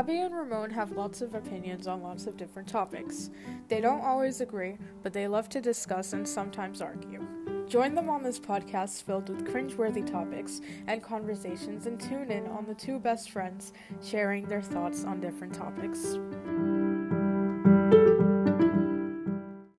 Abby and Ramon have lots of opinions on lots of different topics. They don't always agree, but they love to discuss and sometimes argue. Join them on this podcast filled with cringeworthy topics and conversations and tune in on the two best friends sharing their thoughts on different topics.